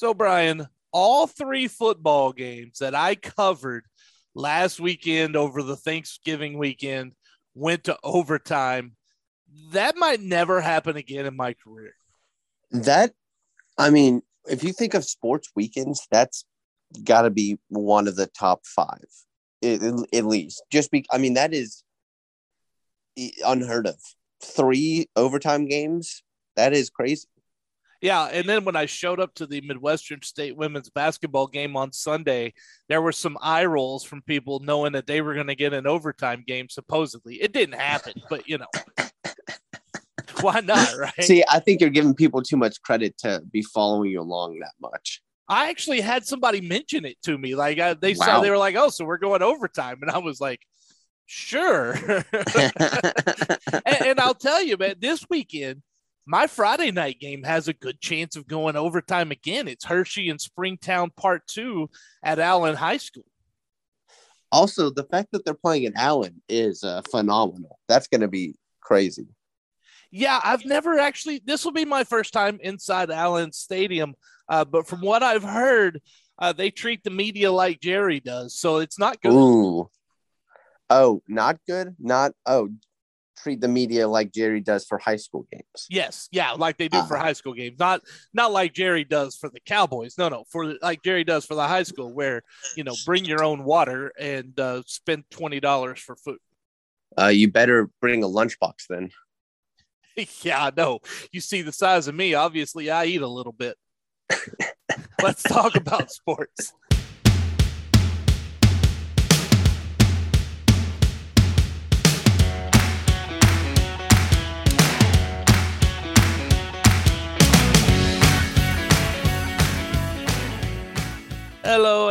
So, Brian, all three football games that I covered last weekend over the Thanksgiving weekend went to overtime. That might never happen again in my career. That, I mean, if you think of sports weekends, that's got to be one of the top five, at, at least. Just be, I mean, that is unheard of. Three overtime games, that is crazy. Yeah, and then when I showed up to the Midwestern State women's basketball game on Sunday, there were some eye rolls from people knowing that they were going to get an overtime game. Supposedly, it didn't happen, but you know, why not, right? See, I think you're giving people too much credit to be following you along that much. I actually had somebody mention it to me. Like I, they wow. saw, they were like, "Oh, so we're going overtime," and I was like, "Sure." and, and I'll tell you, man, this weekend my Friday night game has a good chance of going overtime again. It's Hershey and Springtown Part Two at Allen High School. Also, the fact that they're playing in Allen is uh, phenomenal. That's going to be crazy. Yeah, I've never actually. This will be my first time inside Allen Stadium, uh, but from what I've heard, uh, they treat the media like Jerry does, so it's not good. Ooh. Oh, not good. Not oh, treat the media like Jerry does for high school games. Yes, yeah, like they do uh-huh. for high school games. Not not like Jerry does for the Cowboys. No, no, for like Jerry does for the high school, where you know bring your own water and uh, spend twenty dollars for food. Uh, you better bring a lunchbox then. yeah, I know. You see the size of me. Obviously, I eat a little bit. Let's talk about sports.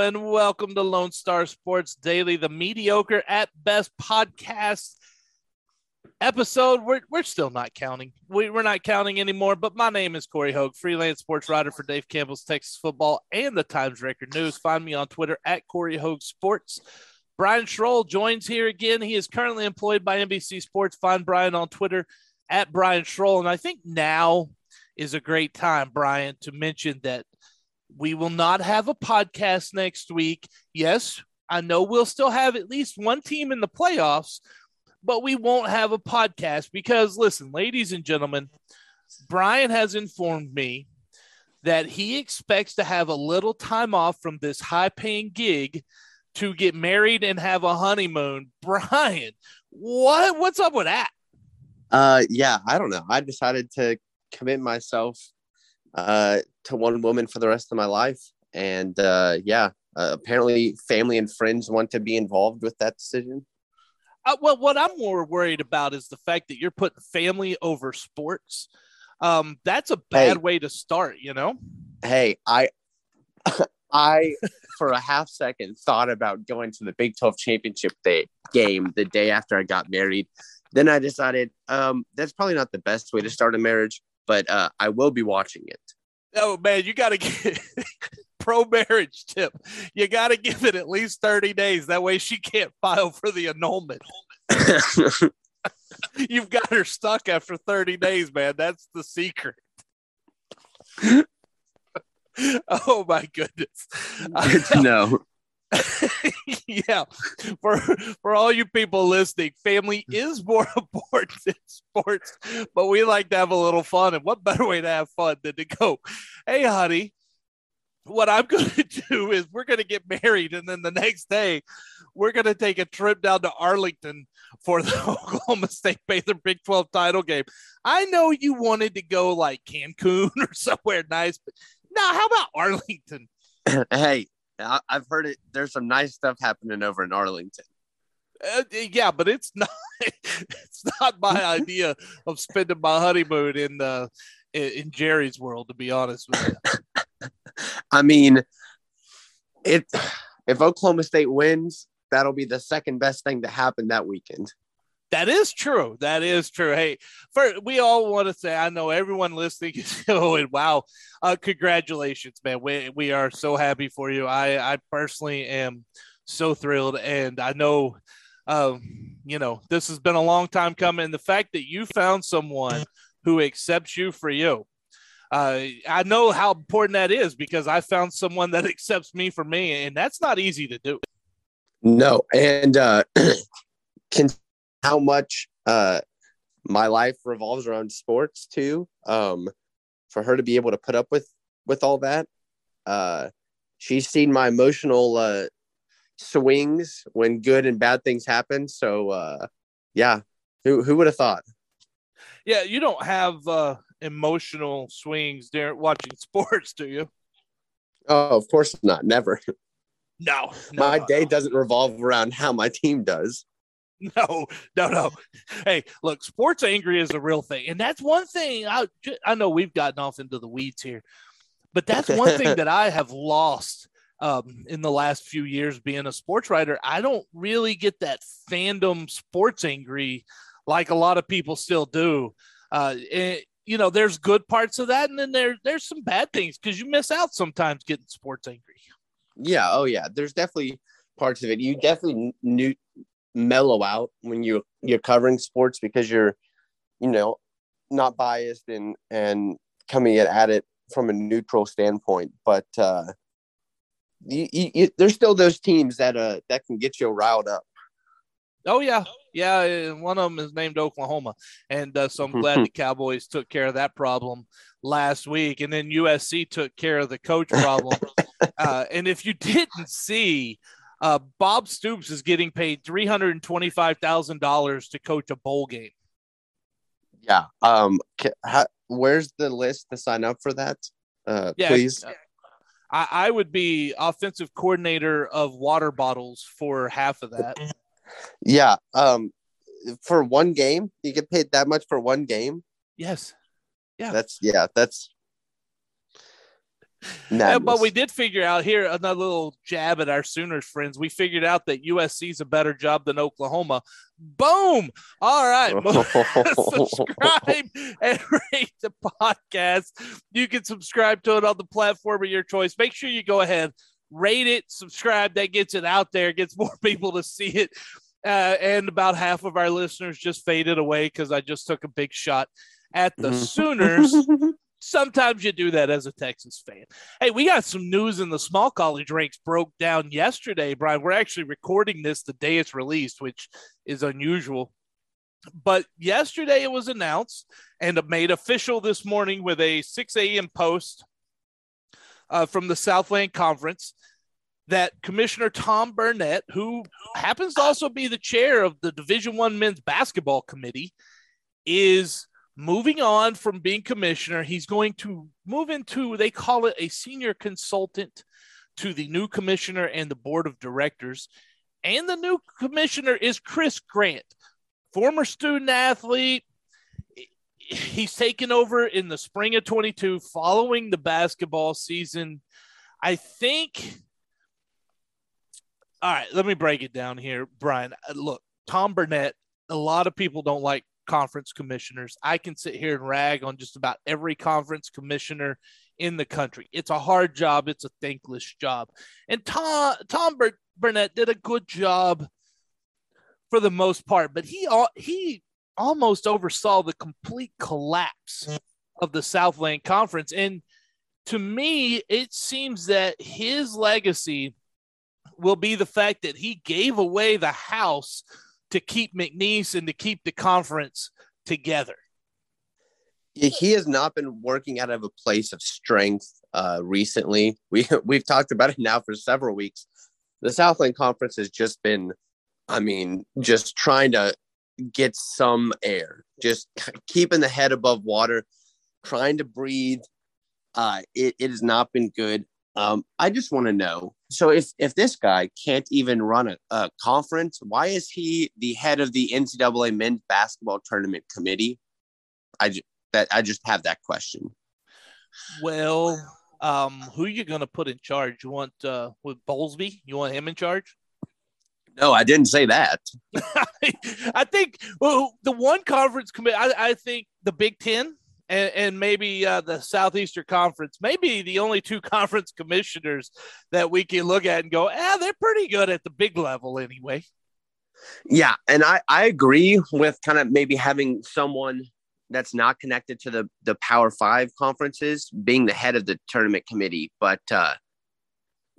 And welcome to Lone Star Sports Daily, the mediocre at best podcast episode. We're, we're still not counting. We, we're not counting anymore, but my name is Corey Hogue, freelance sports writer for Dave Campbell's Texas Football and the Times Record News. Find me on Twitter at Corey Hogue Sports. Brian Schroll joins here again. He is currently employed by NBC Sports. Find Brian on Twitter at Brian Schroll. And I think now is a great time, Brian, to mention that – we will not have a podcast next week. Yes, I know we'll still have at least one team in the playoffs, but we won't have a podcast because, listen, ladies and gentlemen, Brian has informed me that he expects to have a little time off from this high paying gig to get married and have a honeymoon. Brian, what what's up with that? Uh yeah, I don't know. I decided to commit myself uh, to one woman for the rest of my life. And uh, yeah, uh, apparently family and friends want to be involved with that decision. Uh, well, what I'm more worried about is the fact that you're putting family over sports. Um, that's a bad hey, way to start, you know? Hey, I, I, for a half second, thought about going to the Big 12 championship day game the day after I got married. Then I decided um, that's probably not the best way to start a marriage but uh, I will be watching it. Oh man, you got to get pro marriage tip. You got to give it at least 30 days. That way she can't file for the annulment. You've got her stuck after 30 days, man. That's the secret. oh my goodness. Good to know. yeah, for for all you people listening, family mm. is more important than sports, but we like to have a little fun. And what better way to have fun than to go, hey, honey, what I'm going to do is we're going to get married, and then the next day, we're going to take a trip down to Arlington for the Oklahoma State Baylor Big 12 title game. I know you wanted to go like Cancun or somewhere nice, but now how about Arlington? hey, I, have heard it. There's some nice stuff happening over in Arlington. Uh, yeah, but it's not. It's not my idea of spending my honeymoon in uh, in Jerry's world. To be honest with you, I mean, it. If Oklahoma State wins, that'll be the second best thing to happen that weekend. That is true. That is true. Hey, for we all want to say, I know everyone listening is going, wow, uh, congratulations, man. We, we are so happy for you. I, I personally am so thrilled. And I know, um, you know, this has been a long time coming. And the fact that you found someone who accepts you for you, uh, I know how important that is because I found someone that accepts me for me, and that's not easy to do. No, and uh, can how much uh, my life revolves around sports too. Um, for her to be able to put up with with all that, uh, she's seen my emotional uh, swings when good and bad things happen. So uh, yeah, who who would have thought? Yeah, you don't have uh, emotional swings during watching sports, do you? Oh, of course not. Never. No, no my day doesn't revolve around how my team does. No, no, no. Hey, look, sports angry is a real thing, and that's one thing. I I know we've gotten off into the weeds here, but that's one thing that I have lost um, in the last few years being a sports writer. I don't really get that fandom sports angry like a lot of people still do. Uh, you know, there's good parts of that, and then there there's some bad things because you miss out sometimes getting sports angry. Yeah. Oh, yeah. There's definitely parts of it. You definitely knew mellow out when you you're covering sports because you're you know not biased and and coming at it from a neutral standpoint. But uh you, you, there's still those teams that uh that can get you riled up. Oh yeah. Yeah one of them is named oklahoma. And uh, so i'm glad the cowboys took care of that problem last week. And then usc took care of the coach problem. Uh, and if you didn't see uh, Bob Stoops is getting paid three hundred and twenty-five thousand dollars to coach a bowl game. Yeah. Um. How, where's the list to sign up for that? Uh, yeah, please. I, I would be offensive coordinator of water bottles for half of that. Yeah. Um. For one game, you get paid that much for one game. Yes. Yeah. That's yeah. That's yeah, but we did figure out here another little jab at our Sooners friends. We figured out that USC is a better job than Oklahoma. Boom! All right, subscribe and rate the podcast. You can subscribe to it on the platform of your choice. Make sure you go ahead, rate it, subscribe. That gets it out there, gets more people to see it. Uh, and about half of our listeners just faded away because I just took a big shot at the mm-hmm. Sooners. Sometimes you do that as a Texas fan. Hey, we got some news in the small college ranks broke down yesterday, Brian. We're actually recording this the day it's released, which is unusual. But yesterday it was announced and made official this morning with a 6 a.m. post uh, from the Southland Conference that Commissioner Tom Burnett, who happens to also be the chair of the Division One Men's Basketball Committee, is moving on from being commissioner, he's going to move into, they call it a senior consultant to the new commissioner and the board of directors. And the new commissioner is Chris Grant, former student athlete. He's taken over in the spring of 22 following the basketball season. I think. All right, let me break it down here, Brian. Look, Tom Burnett, a lot of people don't like conference commissioners. I can sit here and rag on just about every conference commissioner in the country. It's a hard job. It's a thankless job. And Tom Tom Burnett did a good job for the most part, but he he almost oversaw the complete collapse of the Southland Conference. And to me, it seems that his legacy will be the fact that he gave away the house to keep McNeese and to keep the conference together. He has not been working out of a place of strength uh, recently. We we've talked about it now for several weeks. The Southland Conference has just been, I mean, just trying to get some air, just keeping the head above water, trying to breathe. Uh, it, it has not been good. Um, I just want to know. So if if this guy can't even run a, a, conference, why is he the head of the NCAA men's basketball tournament committee? I just, that I just have that question. Well, um, who are you going to put in charge? You want uh, with Bowlesby? You want him in charge? No, I didn't say that. I think well, the one conference committee. I, I think the Big Ten and, and maybe uh, the Southeastern Conference, maybe the only two conference commissioners that we can look at and go, ah, they're pretty good at the big level anyway. Yeah, and I I agree with kind of maybe having someone that's not connected to the the Power Five conferences, being the head of the tournament committee. But uh,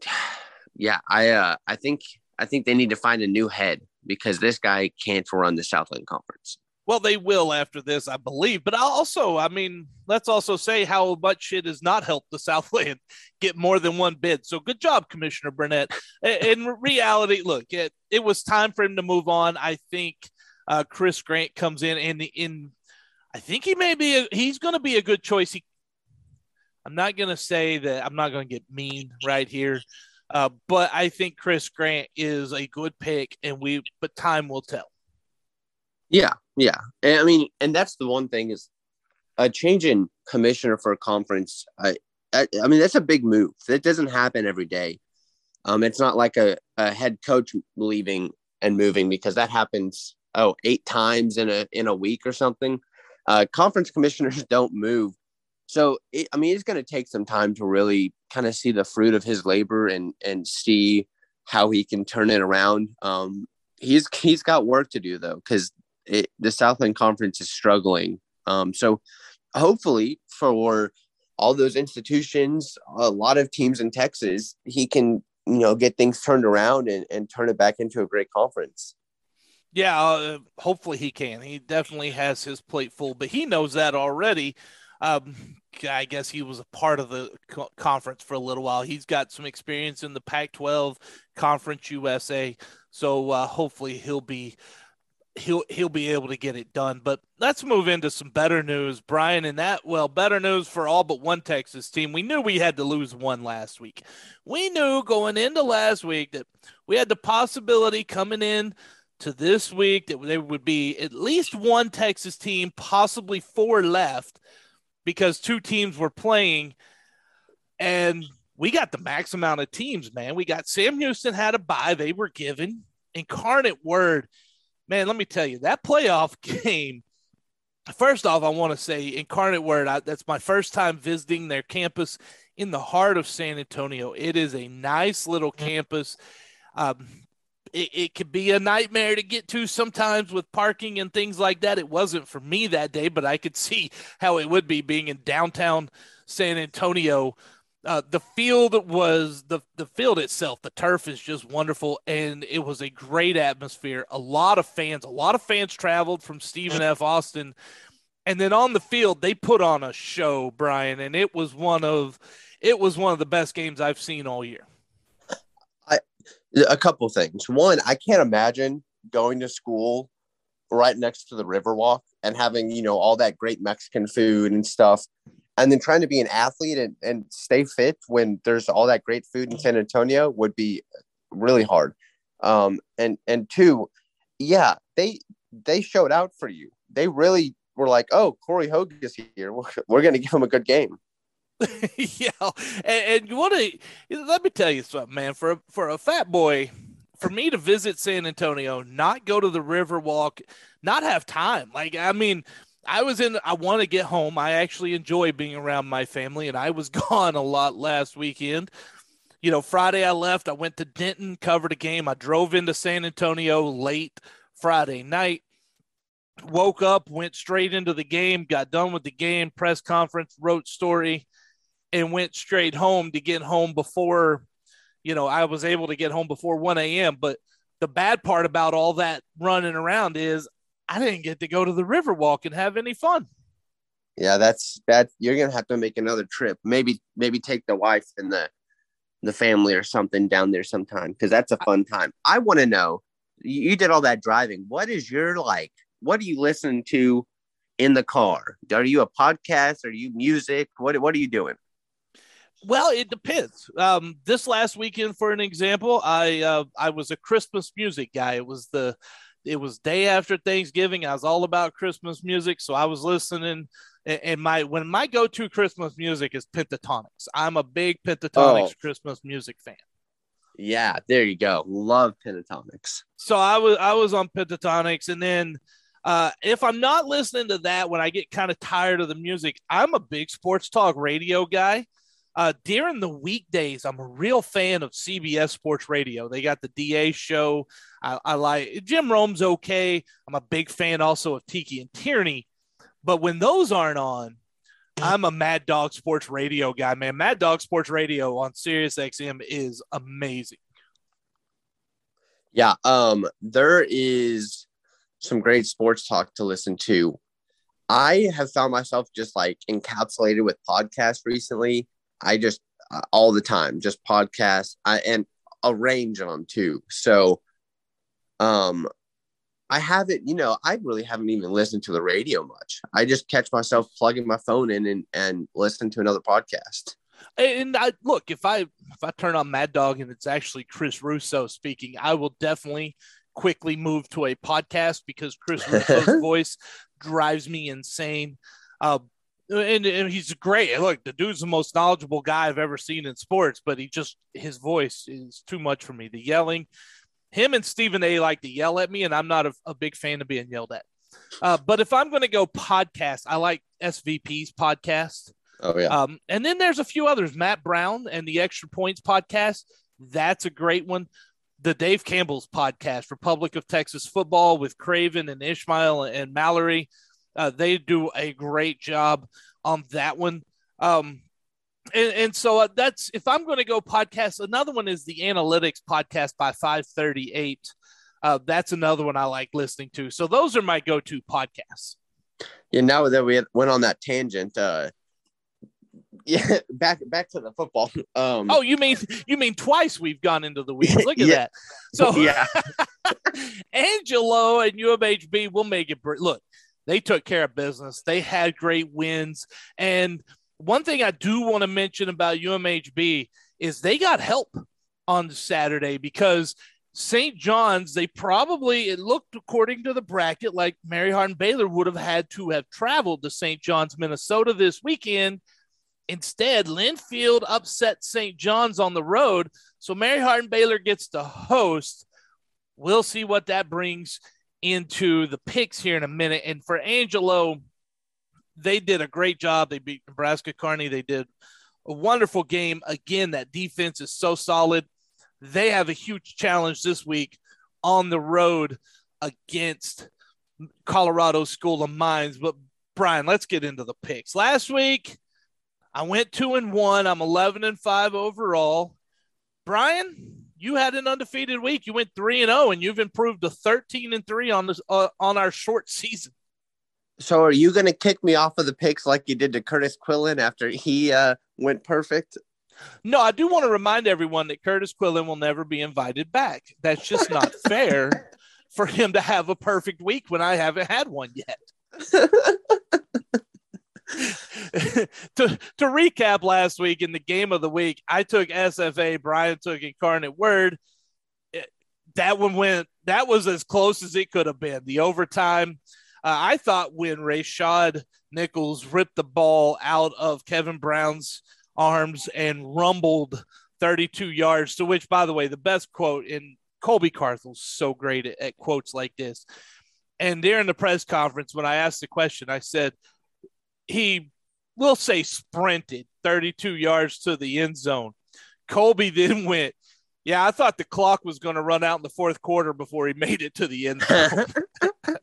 yeah, I uh, I think I think they need to find a new head because this guy can't run the Southland Conference. Well, they will after this, I believe. But also, I mean, let's also say how much it has not helped the Southland get more than one bid. So good job, Commissioner Burnett. In reality, look, it, it was time for him to move on. I think uh, Chris Grant comes in and in I think he may be a, he's going to be a good choice. He, I'm not going to say that I'm not going to get mean right here, uh, but I think Chris Grant is a good pick, and we but time will tell. Yeah, yeah. And I mean, and that's the one thing is a change in commissioner for a conference. I, I, I mean, that's a big move. That doesn't happen every day. Um, it's not like a, a head coach leaving and moving because that happens oh eight times in a in a week or something. Uh, conference commissioners don't move. So, it, I mean, it's going to take some time to really kind of see the fruit of his labor and and see how he can turn it around. Um, he's he's got work to do though, because the Southland Conference is struggling. Um, so, hopefully, for all those institutions, a lot of teams in Texas, he can you know get things turned around and, and turn it back into a great conference. Yeah, uh, hopefully he can. He definitely has his plate full, but he knows that already. Um, I guess he was a part of the co- conference for a little while. He's got some experience in the Pac-12 Conference USA, so uh, hopefully he'll be he'll he'll be able to get it done. But let's move into some better news, Brian. And that well, better news for all but one Texas team. We knew we had to lose one last week. We knew going into last week that we had the possibility coming in to this week that there would be at least one Texas team, possibly four left, because two teams were playing. And we got the max amount of teams, man. We got Sam Houston had a bye, they were given. Incarnate Word, man, let me tell you, that playoff game. First off, I want to say Incarnate Word, I, that's my first time visiting their campus in the heart of San Antonio. It is a nice little campus. Um, it, it could be a nightmare to get to sometimes with parking and things like that. It wasn't for me that day, but I could see how it would be being in downtown San Antonio. Uh, the field was the the field itself. The turf is just wonderful, and it was a great atmosphere. A lot of fans, a lot of fans traveled from Stephen F. Austin, and then on the field they put on a show, Brian, and it was one of it was one of the best games I've seen all year I a couple things. One, I can't imagine going to school right next to the Riverwalk and having, you know, all that great Mexican food and stuff. And then trying to be an athlete and, and stay fit when there's all that great food in San Antonio would be really hard. Um, and and two, yeah, they they showed out for you. They really were like, oh, Corey Hogue is here. We're, we're going to give him a good game. yeah, and, and want to let me tell you something, man. For for a fat boy, for me to visit San Antonio, not go to the Riverwalk, not have time. Like I mean, I was in. I want to get home. I actually enjoy being around my family, and I was gone a lot last weekend. You know, Friday I left. I went to Denton, covered a game. I drove into San Antonio late Friday night woke up, went straight into the game, got done with the game, press conference, wrote story, and went straight home to get home before, you know, I was able to get home before 1 a.m. But the bad part about all that running around is I didn't get to go to the Riverwalk and have any fun. Yeah, that's that. You're gonna have to make another trip. Maybe maybe take the wife and the the family or something down there sometime because that's a fun time. I want to know. You did all that driving. What is your like? What do you listen to in the car? Are you a podcast? Are you music? What What are you doing? Well, it depends. Um, this last weekend, for an example, I uh, I was a Christmas music guy. It was the it was day after Thanksgiving. I was all about Christmas music, so I was listening. And my when my go to Christmas music is Pentatonix. I'm a big Pentatonix oh. Christmas music fan. Yeah, there you go. Love Pentatonix. So I was I was on Pentatonix, and then uh, if I'm not listening to that when I get kind of tired of the music, I'm a big sports talk radio guy. Uh, during the weekdays, I'm a real fan of CBS Sports Radio. They got the DA show. I, I like Jim Rome's okay. I'm a big fan also of Tiki and Tierney. But when those aren't on, I'm a Mad Dog Sports Radio guy, man. Mad Dog Sports Radio on Sirius XM is amazing. Yeah, um, there is some great sports talk to listen to. I have found myself just like encapsulated with podcasts recently. I just uh, all the time, just podcasts, I, and a range of them too. So, um, I haven't, you know, I really haven't even listened to the radio much. I just catch myself plugging my phone in and, and listen to another podcast. And I look, if I if I turn on Mad Dog and it's actually Chris Russo speaking, I will definitely quickly move to a podcast because Chris Russo's voice drives me insane. Uh, and, and, he's great. Look, the dude's the most knowledgeable guy I've ever seen in sports, but he just his voice is too much for me. The yelling, him and Stephen A. like to yell at me, and I'm not a, a big fan of being yelled at. Uh, but if I'm going to go podcast, I like SVP's podcast. Oh yeah. Um, and then there's a few others. Matt Brown and the Extra Points podcast. That's a great one. The Dave Campbell's podcast, Republic of Texas Football, with Craven and Ishmael and Mallory. Uh, they do a great job on that one. Um, and, and so uh, that's if I'm going to go podcast. Another one is the Analytics podcast by 538. Uh, that's another one I like listening to. So those are my go-to podcasts. Yeah. Now that we went on that tangent, uh, yeah, back back to the football. Um, oh, you mean you mean twice we've gone into the weeds? Look at yeah. that. So yeah, Angelo and UMHB will make it. Look, they took care of business. They had great wins, and one thing I do want to mention about UMHB is they got help on Saturday because St. John's, they probably, it looked according to the bracket like Mary Hardin Baylor would have had to have traveled to St. John's, Minnesota this weekend. Instead, Linfield upset St. John's on the road. So Mary Hardin Baylor gets to host. We'll see what that brings into the picks here in a minute. And for Angelo, they did a great job. They beat Nebraska Kearney. They did a wonderful game. Again, that defense is so solid. They have a huge challenge this week on the road against Colorado School of Mines. But Brian, let's get into the picks. Last week, I went two and one. I'm 11 and five overall. Brian, you had an undefeated week. You went three and zero, oh, and you've improved to 13 and three on this uh, on our short season. So, are you going to kick me off of the picks like you did to Curtis Quillen after he uh, went perfect? No, I do want to remind everyone that Curtis Quillen will never be invited back. That's just not fair for him to have a perfect week when I haven't had one yet. to to recap last week in the game of the week, I took SFA, Brian took Incarnate Word. that one went. That was as close as it could have been. The overtime. Uh, I thought when Rayshad Nichols ripped the ball out of Kevin Brown's arms and rumbled 32 yards, to which, by the way, the best quote in Colby Carthel's so great at, at quotes like this. And during the press conference, when I asked the question, I said, he will say sprinted 32 yards to the end zone. Colby then went, Yeah, I thought the clock was going to run out in the fourth quarter before he made it to the end zone.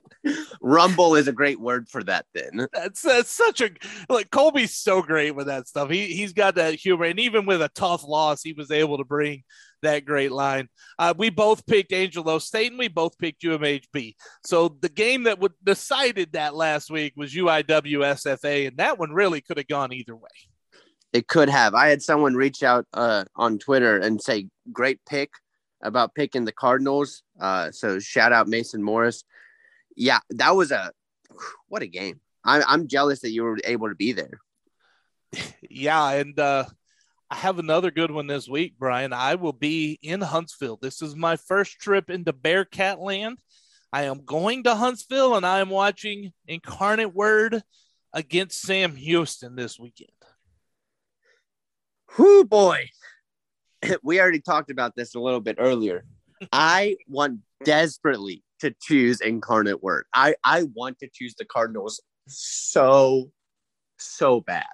Rumble is a great word for that. Then that's that's such a like Colby's so great with that stuff. He he's got that humor, and even with a tough loss, he was able to bring that great line. Uh, we both picked Angelo State, and we both picked UMHB. So the game that would decided that last week was UIW SFA, and that one really could have gone either way. It could have. I had someone reach out uh, on Twitter and say, "Great pick." About picking the Cardinals. Uh, so shout out Mason Morris yeah, that was a what a game. I, I'm jealous that you were able to be there. Yeah, and uh, I have another good one this week, Brian. I will be in Huntsville. This is my first trip into Bearcat Land. I am going to Huntsville, and I am watching Incarnate Word against Sam Houston this weekend. Whoo boy. We already talked about this a little bit earlier. I want desperately to choose incarnate word. I I want to choose the Cardinals so so bad.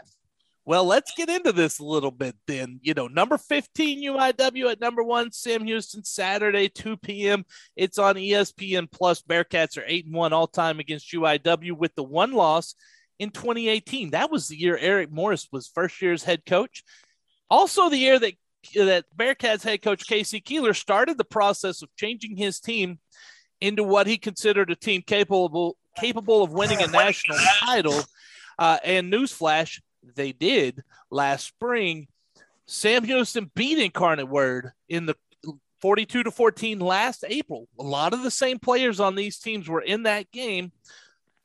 Well, let's get into this a little bit then. You know, number 15 UIW at number one, Sam Houston, Saturday, 2 p.m. It's on ESPN Plus. Bearcats are 8 and 1 all time against UIW with the one loss in 2018. That was the year Eric Morris was first year's head coach. Also, the year that that Bearcats head coach K.C. Keeler started the process of changing his team into what he considered a team capable capable of winning a national title. Uh, and newsflash, they did last spring. Sam Houston beat Incarnate Word in the 42 to 14 last April. A lot of the same players on these teams were in that game,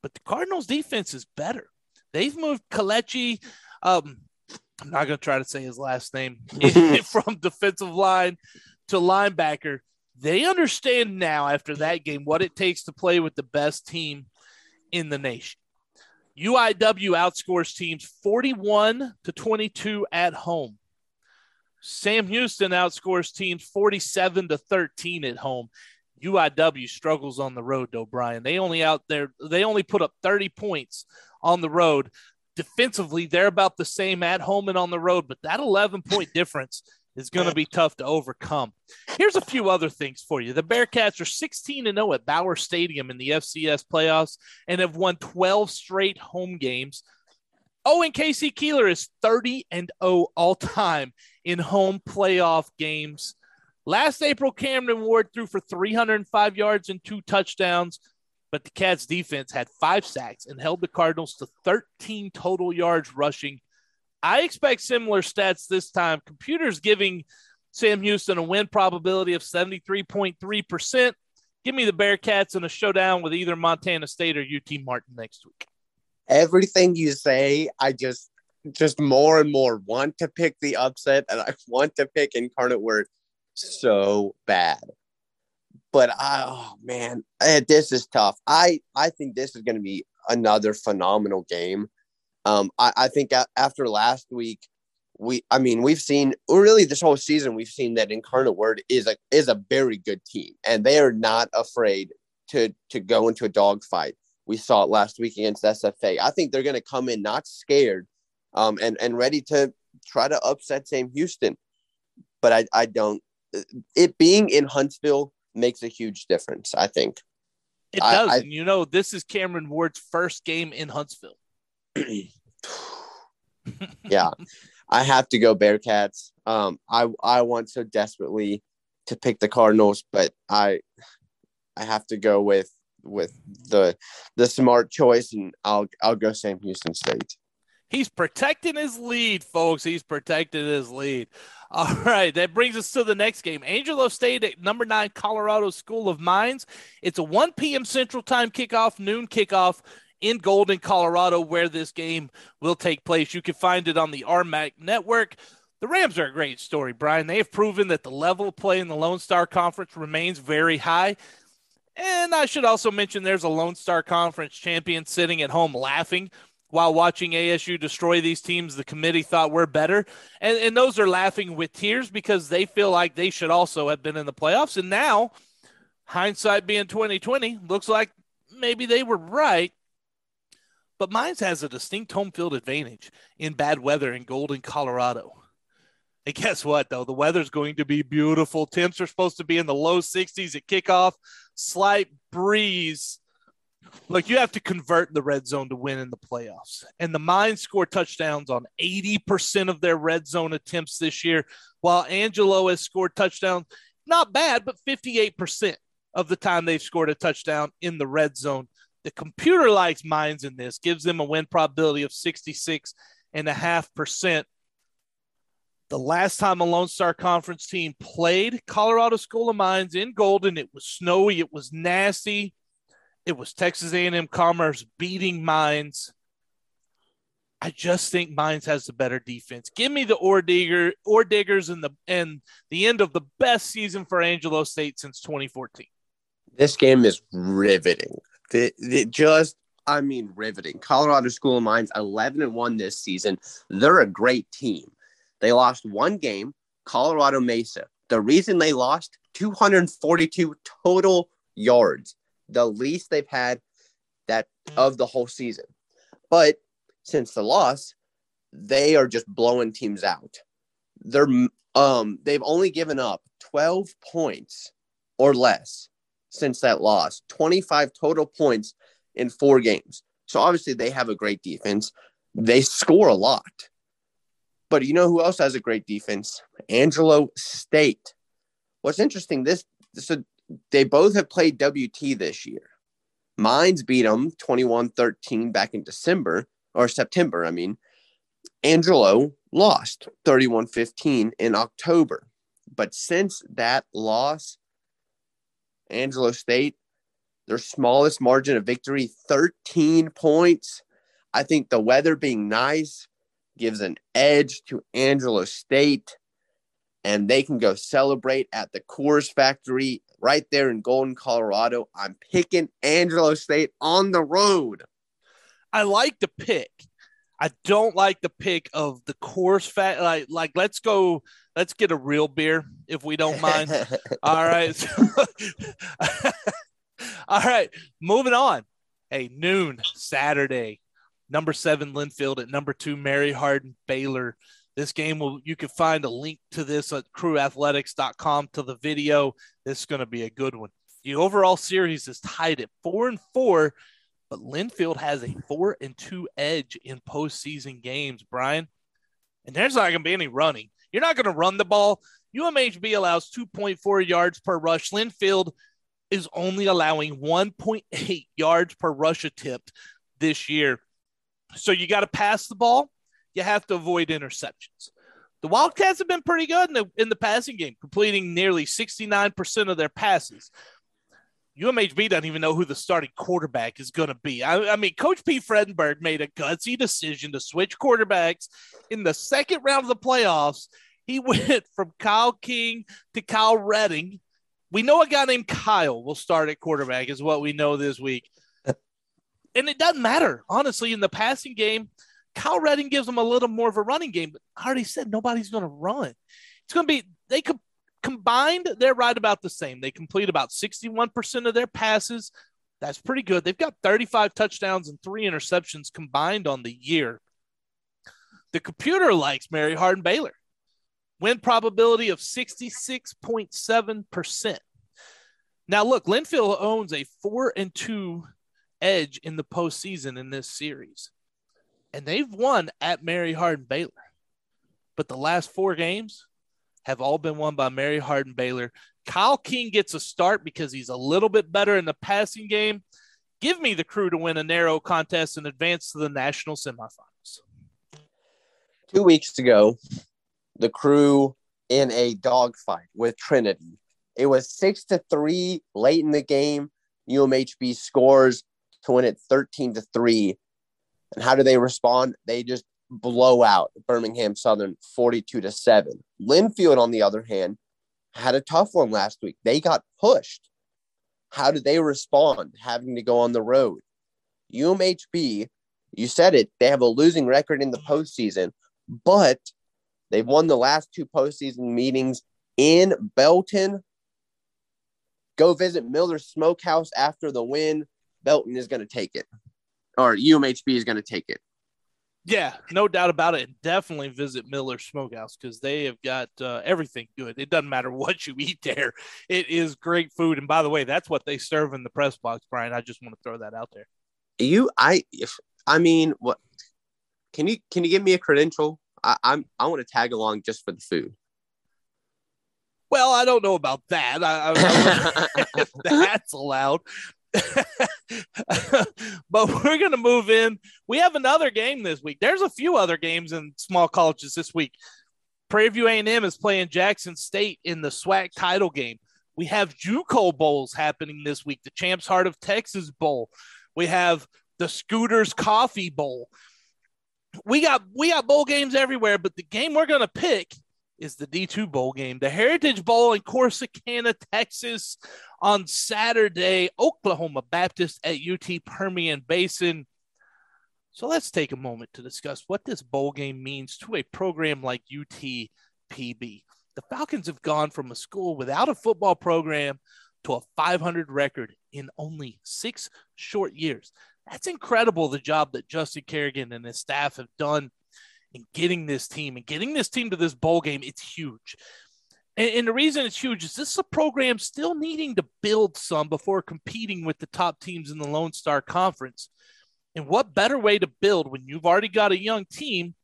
but the Cardinals defense is better. They've moved Kelechi, um, I'm not going to try to say his last name, from defensive line to linebacker. They understand now after that game what it takes to play with the best team in the nation. UIW outscores teams 41 to 22 at home. Sam Houston outscores teams 47 to 13 at home. UIW struggles on the road though, Brian. They only out there they only put up 30 points on the road. Defensively, they're about the same at home and on the road, but that 11 point difference is going to be tough to overcome. Here's a few other things for you. The Bearcats are 16 and 0 at Bowers Stadium in the FCS playoffs and have won 12 straight home games. Oh, and K.C. Keeler is 30 and 0 all time in home playoff games. Last April, Cameron Ward threw for 305 yards and two touchdowns, but the Cats defense had five sacks and held the Cardinals to 13 total yards rushing I expect similar stats this time. Computers giving Sam Houston a win probability of 73.3%. Give me the Bearcats in a showdown with either Montana State or UT Martin next week. Everything you say, I just just more and more want to pick the upset and I want to pick Incarnate Word so bad. But I oh man, eh, this is tough. I I think this is going to be another phenomenal game. Um, I, I think after last week, we I mean we've seen really this whole season we've seen that Incarnate Word is a is a very good team and they are not afraid to to go into a dogfight. We saw it last week against SFA. I think they're going to come in not scared, um, and and ready to try to upset Sam Houston. But I I don't. It being in Huntsville makes a huge difference. I think it does. I, I, and you know, this is Cameron Ward's first game in Huntsville. yeah, I have to go Bearcats. Um, I I want so desperately to pick the Cardinals, but I I have to go with with the the smart choice, and I'll I'll go Sam Houston State. He's protecting his lead, folks. He's protecting his lead. All right, that brings us to the next game. Angelo State at number nine, Colorado School of Mines. It's a 1 p.m. Central Time kickoff, noon kickoff in Golden, Colorado, where this game will take place. You can find it on the RMAC network. The Rams are a great story, Brian. They have proven that the level of play in the Lone Star Conference remains very high. And I should also mention there's a Lone Star Conference champion sitting at home laughing while watching ASU destroy these teams the committee thought were better. And, and those are laughing with tears because they feel like they should also have been in the playoffs. And now, hindsight being 2020, looks like maybe they were right. But Mines has a distinct home field advantage in bad weather in Golden, Colorado. And guess what, though? The weather's going to be beautiful. Temps are supposed to be in the low 60s at kickoff, slight breeze. Look, you have to convert the red zone to win in the playoffs. And the Mines score touchdowns on 80% of their red zone attempts this year, while Angelo has scored touchdowns, not bad, but 58% of the time they've scored a touchdown in the red zone the computer likes Mines in this, gives them a win probability of 66.5%. The last time a Lone Star Conference team played Colorado School of Mines in Golden, it was snowy, it was nasty. It was Texas A&M Commerce beating Mines. I just think Mines has the better defense. Give me the Oredigger, and the and the end of the best season for Angelo State since 2014. This game is riveting. The just I mean, riveting. Colorado School of Mines, 11 and 1 this season. They're a great team. They lost one game, Colorado Mesa. The reason they lost 242 total yards, the least they've had that of the whole season. But since the loss, they are just blowing teams out. They're um they've only given up 12 points or less since that loss. 25 total points in four games. So obviously they have a great defense. They score a lot. But you know who else has a great defense? Angelo State. What's interesting this so they both have played WT this year. Mines beat them 21-13 back in December or September, I mean. Angelo lost 31-15 in October. But since that loss, Angelo State, their smallest margin of victory, 13 points. I think the weather being nice gives an edge to Angelo State, and they can go celebrate at the Coors Factory right there in Golden, Colorado. I'm picking Angelo State on the road. I like the pick. I don't like the pick of the Coors fat. Like, like let's go. Let's get a real beer if we don't mind. All right. All right. Moving on. Hey, noon Saturday. Number seven Linfield at number two Mary Hardin Baylor. This game will you can find a link to this at crewyathletics.com to the video. This is going to be a good one. The overall series is tied at four and four but Linfield has a four and two edge in postseason games, Brian. And there's not going to be any running. You're not going to run the ball. UMHB allows 2.4 yards per rush. Linfield is only allowing 1.8 yards per rush attempt this year. So you got to pass the ball. You have to avoid interceptions. The Wildcats have been pretty good in the, in the passing game, completing nearly 69% of their passes. UMHB doesn't even know who the starting quarterback is going to be. I, I, mean, Coach P. Fredenburg made a gutsy decision to switch quarterbacks in the second round of the playoffs. He went from Kyle King to Kyle Redding. We know a guy named Kyle will start at quarterback, is what we know this week. and it doesn't matter, honestly, in the passing game. Kyle Redding gives them a little more of a running game, but I already said nobody's going to run. It's going to be, they could combined, they're right about the same. They complete about 61% of their passes. That's pretty good. They've got 35 touchdowns and three interceptions combined on the year. The computer likes Mary Hardin Baylor. Win probability of 66.7%. Now, look, Linfield owns a four and two edge in the postseason in this series, and they've won at Mary Hardin Baylor. But the last four games, have all been won by Mary Hardin Baylor. Kyle King gets a start because he's a little bit better in the passing game. Give me the Cru to win a narrow contest and advance to the national semifinals. Two weeks ago, the Cru in a dogfight with Trinity. It was six to three late in the game. UMHB scores to win it 13 to three. And how do they respond? They just blow out Birmingham Southern 42 to 7. Linfield, on the other hand, had a tough one last week. They got pushed. How do they respond having to go on the road? UMHB, you said it, they have a losing record in the postseason, but they've won the last two postseason meetings in Belton. Go visit Miller Smokehouse after the win. Belton is going to take it, or UMHB is going to take it. Yeah, no doubt about it. Definitely visit Miller Smokehouse because they have got uh, everything good. It doesn't matter what you eat there; it is great food. And by the way, that's what they serve in the press box, Brian. I just want to throw that out there. You, I, if I mean, what? Can you can you give me a credential? I, I'm I want to tag along just for the food. Well, I don't know about that. I, I, that's allowed, but we're going to move in. We have another game this week. There's a few other games in small colleges this week. Prairie View A&M is playing Jackson State in the SWAC title game. We have JUCO bowls happening this week. The Champs Heart of Texas Bowl. We have the Scooters Coffee Bowl. We got we got bowl games everywhere, but the game we're going to pick is the D2 bowl game, the Heritage Bowl in Corsicana, Texas on Saturday, Oklahoma Baptist at UT Permian Basin. So let's take a moment to discuss what this bowl game means to a program like UTPB. The Falcons have gone from a school without a football program to a 500 record in only six short years. That's incredible, the job that Justin Carrigan and his staff have done and getting this team and getting this team to this bowl game, it's huge. And, and the reason it's huge is this is a program still needing to build some before competing with the top teams in the Lone Star Conference. And what better way to build when you've already got a young team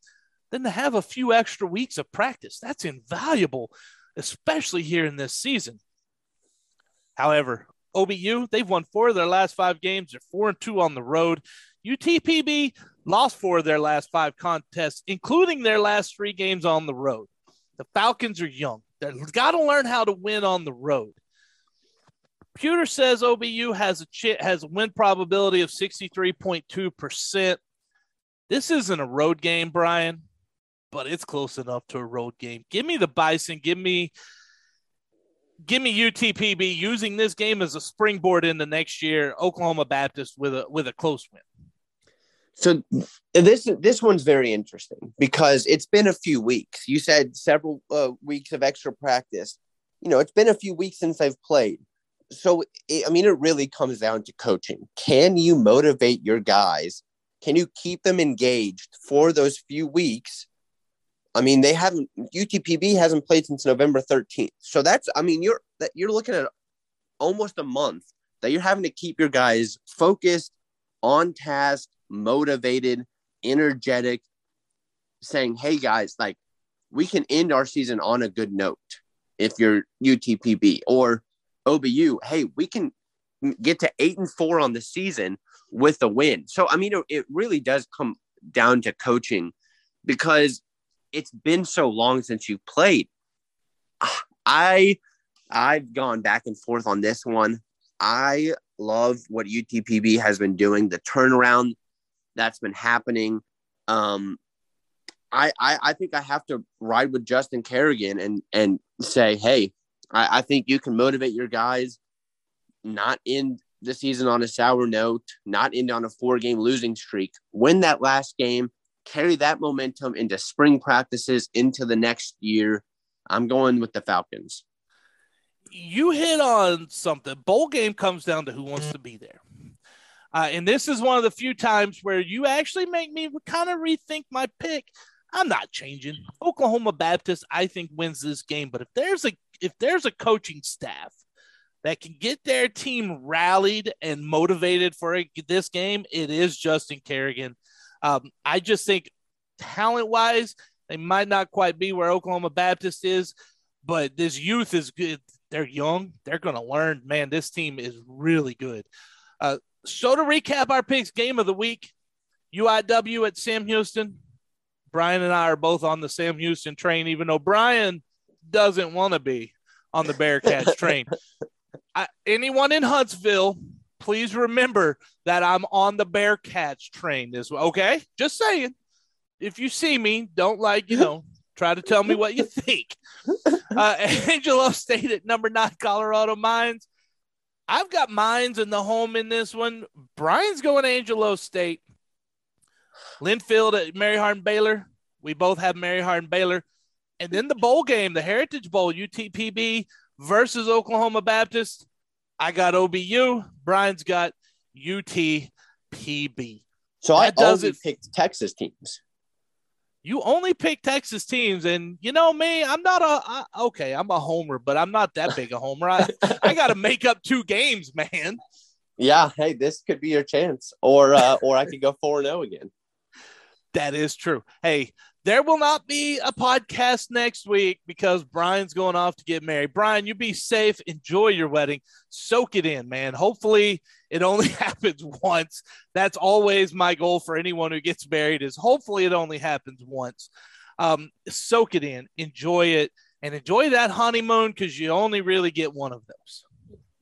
than to have a few extra weeks of practice? That's invaluable, especially here in this season. However, OBU, they've won four of their last five games. They're four and two on the road. UTPB lost four of their last five contests, including their last three games on the road. The Falcons are young. They've got to learn how to win on the road. Pewter says OBU has a ch- has a win probability of 63.2%. This isn't a road game, Brian, but it's close enough to a road game. Give me the Bison. Give me give me UTPB using this game as a springboard into next year. Oklahoma Baptist with a with a close win. So this this one's very interesting because it's been a few weeks. You said several uh, weeks of extra practice. You know, it's been a few weeks since I've played. So it, I mean, it really comes down to coaching. Can you motivate your guys? Can you keep them engaged for those few weeks? I mean, they haven't UTPB hasn't played since November 13th. So that's I mean, you're that you're looking at almost a month that you're having to keep your guys focused, on task, motivated, energetic, saying, hey guys, like we can end our season on a good note if you're UTPB or OBU. Hey, we can get to eight and four on the season with a win. So, I mean, it really does come down to coaching because it's been so long since you played. I I've gone back and forth on this one. I love what UTPB has been doing, the turnaround that's been happening. Um, I, I, I think I have to ride with Justin Carrigan and and say, hey, I, I think you can motivate your guys, not end the season on a sour note, not end on a four game losing streak. Win that last game, carry that momentum into spring practices into the next year. I'm going with the Falcons. You hit on something. Bowl game comes down to who wants to be there. Uh, and this is one of the few times where you actually make me kind of rethink my pick. I'm not changing. Oklahoma Baptist, I think, wins this game. But if there's a if there's a coaching staff that can get their team rallied and motivated for this game, it is Justin Carrigan. Um, I just think talent wise, they might not quite be where Oklahoma Baptist is, but this youth is good. They're young. They're going to learn. Man, this team is really good. Uh, so to recap our picks, game of the week, UIW at Sam Houston. Brian and I are both on the Sam Houston train, even though Brian doesn't want to be on the Bearcats train. I, anyone in Huntsville, please remember that I'm on the Bearcats train as well. Okay, just saying. If you see me, don't like you know try to tell me what you think. Uh, Angelo State at number nine, Colorado Mines. I've got mines in the home in this one. Brian's going Angelo State. Linfield at Mary Hardin Baylor. We both have Mary Hardin Baylor. And then the bowl game, the Heritage Bowl, UTPB versus Oklahoma Baptist. I got OBU. Brian's got UTPB. So that I does it. picked Texas teams you only pick Texas teams, and you know me, I'm not a I, okay. I'm a homer, but I'm not that big a homer. I, I got to make up two games, man. Yeah, hey, this could be your chance, or uh, or I could go four zero oh again. That is true. Hey, there will not be a podcast next week because Brian's going off to get married. Brian, you be safe. Enjoy your wedding. Soak it in, man. Hopefully, it only happens once. That's always my goal for anyone who gets married. Is hopefully it only happens once. Um, soak it in, enjoy it, and enjoy that honeymoon because you only really get one of those.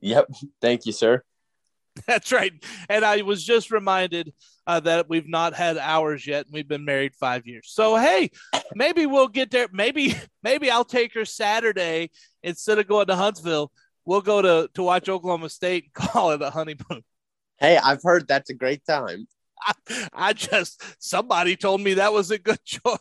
Yep. Thank you, sir. That's right. And I was just reminded uh, that we've not had ours yet. And we've been married five years. So, hey, maybe we'll get there. Maybe, maybe I'll take her Saturday instead of going to Huntsville. We'll go to, to watch Oklahoma State and call it a honeymoon. Hey, I've heard that's a great time. I, I just, somebody told me that was a good choice.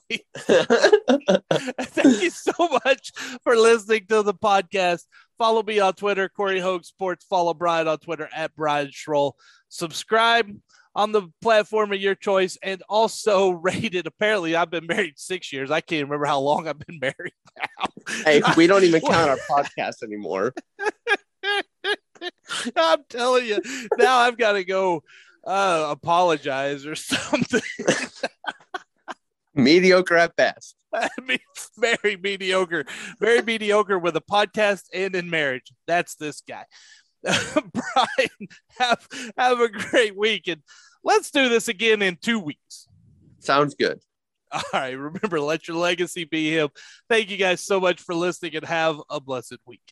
Thank you so much for listening to the podcast. Follow me on Twitter, Corey Hogue Sports. Follow Brian on Twitter at Brian Schroll. Subscribe on the platform of your choice and also rated. Apparently, I've been married six years. I can't remember how long I've been married now. Hey, we don't even count our podcast anymore. I'm telling you, now I've got to go uh, apologize or something. Mediocre at best. I mean, very mediocre, very mediocre with a podcast and in marriage. That's this guy. Brian, have have a great week, and let's do this again in two weeks. Sounds good. All right. Remember, let your legacy be him. Thank you guys so much for listening, and have a blessed week.